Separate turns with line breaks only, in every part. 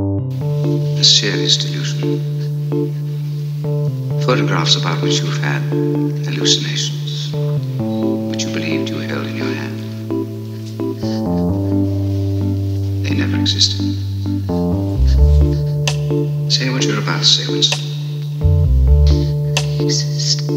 A serious delusion. Photographs about which you've had hallucinations, which you believed you held in your hand. They never existed. Say what you're about to say, Winston.
exist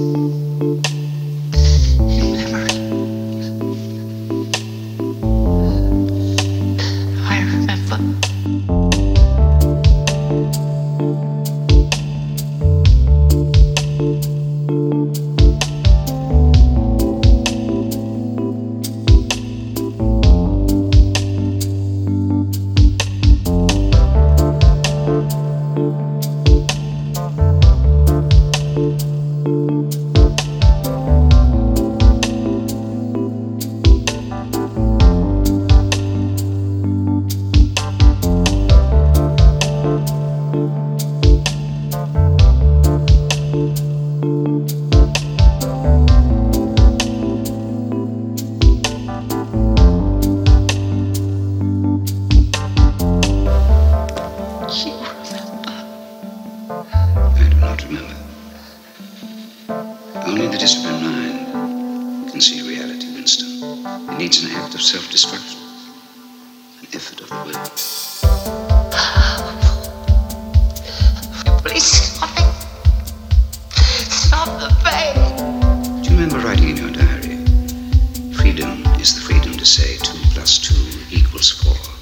Only the disciplined mind can see reality, Winston. It needs an act of self destruction, an effort of the will.
Please stop it. Stop the pain.
Do you remember writing in your diary? Freedom is the freedom to say two plus two equals four.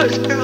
Let's go.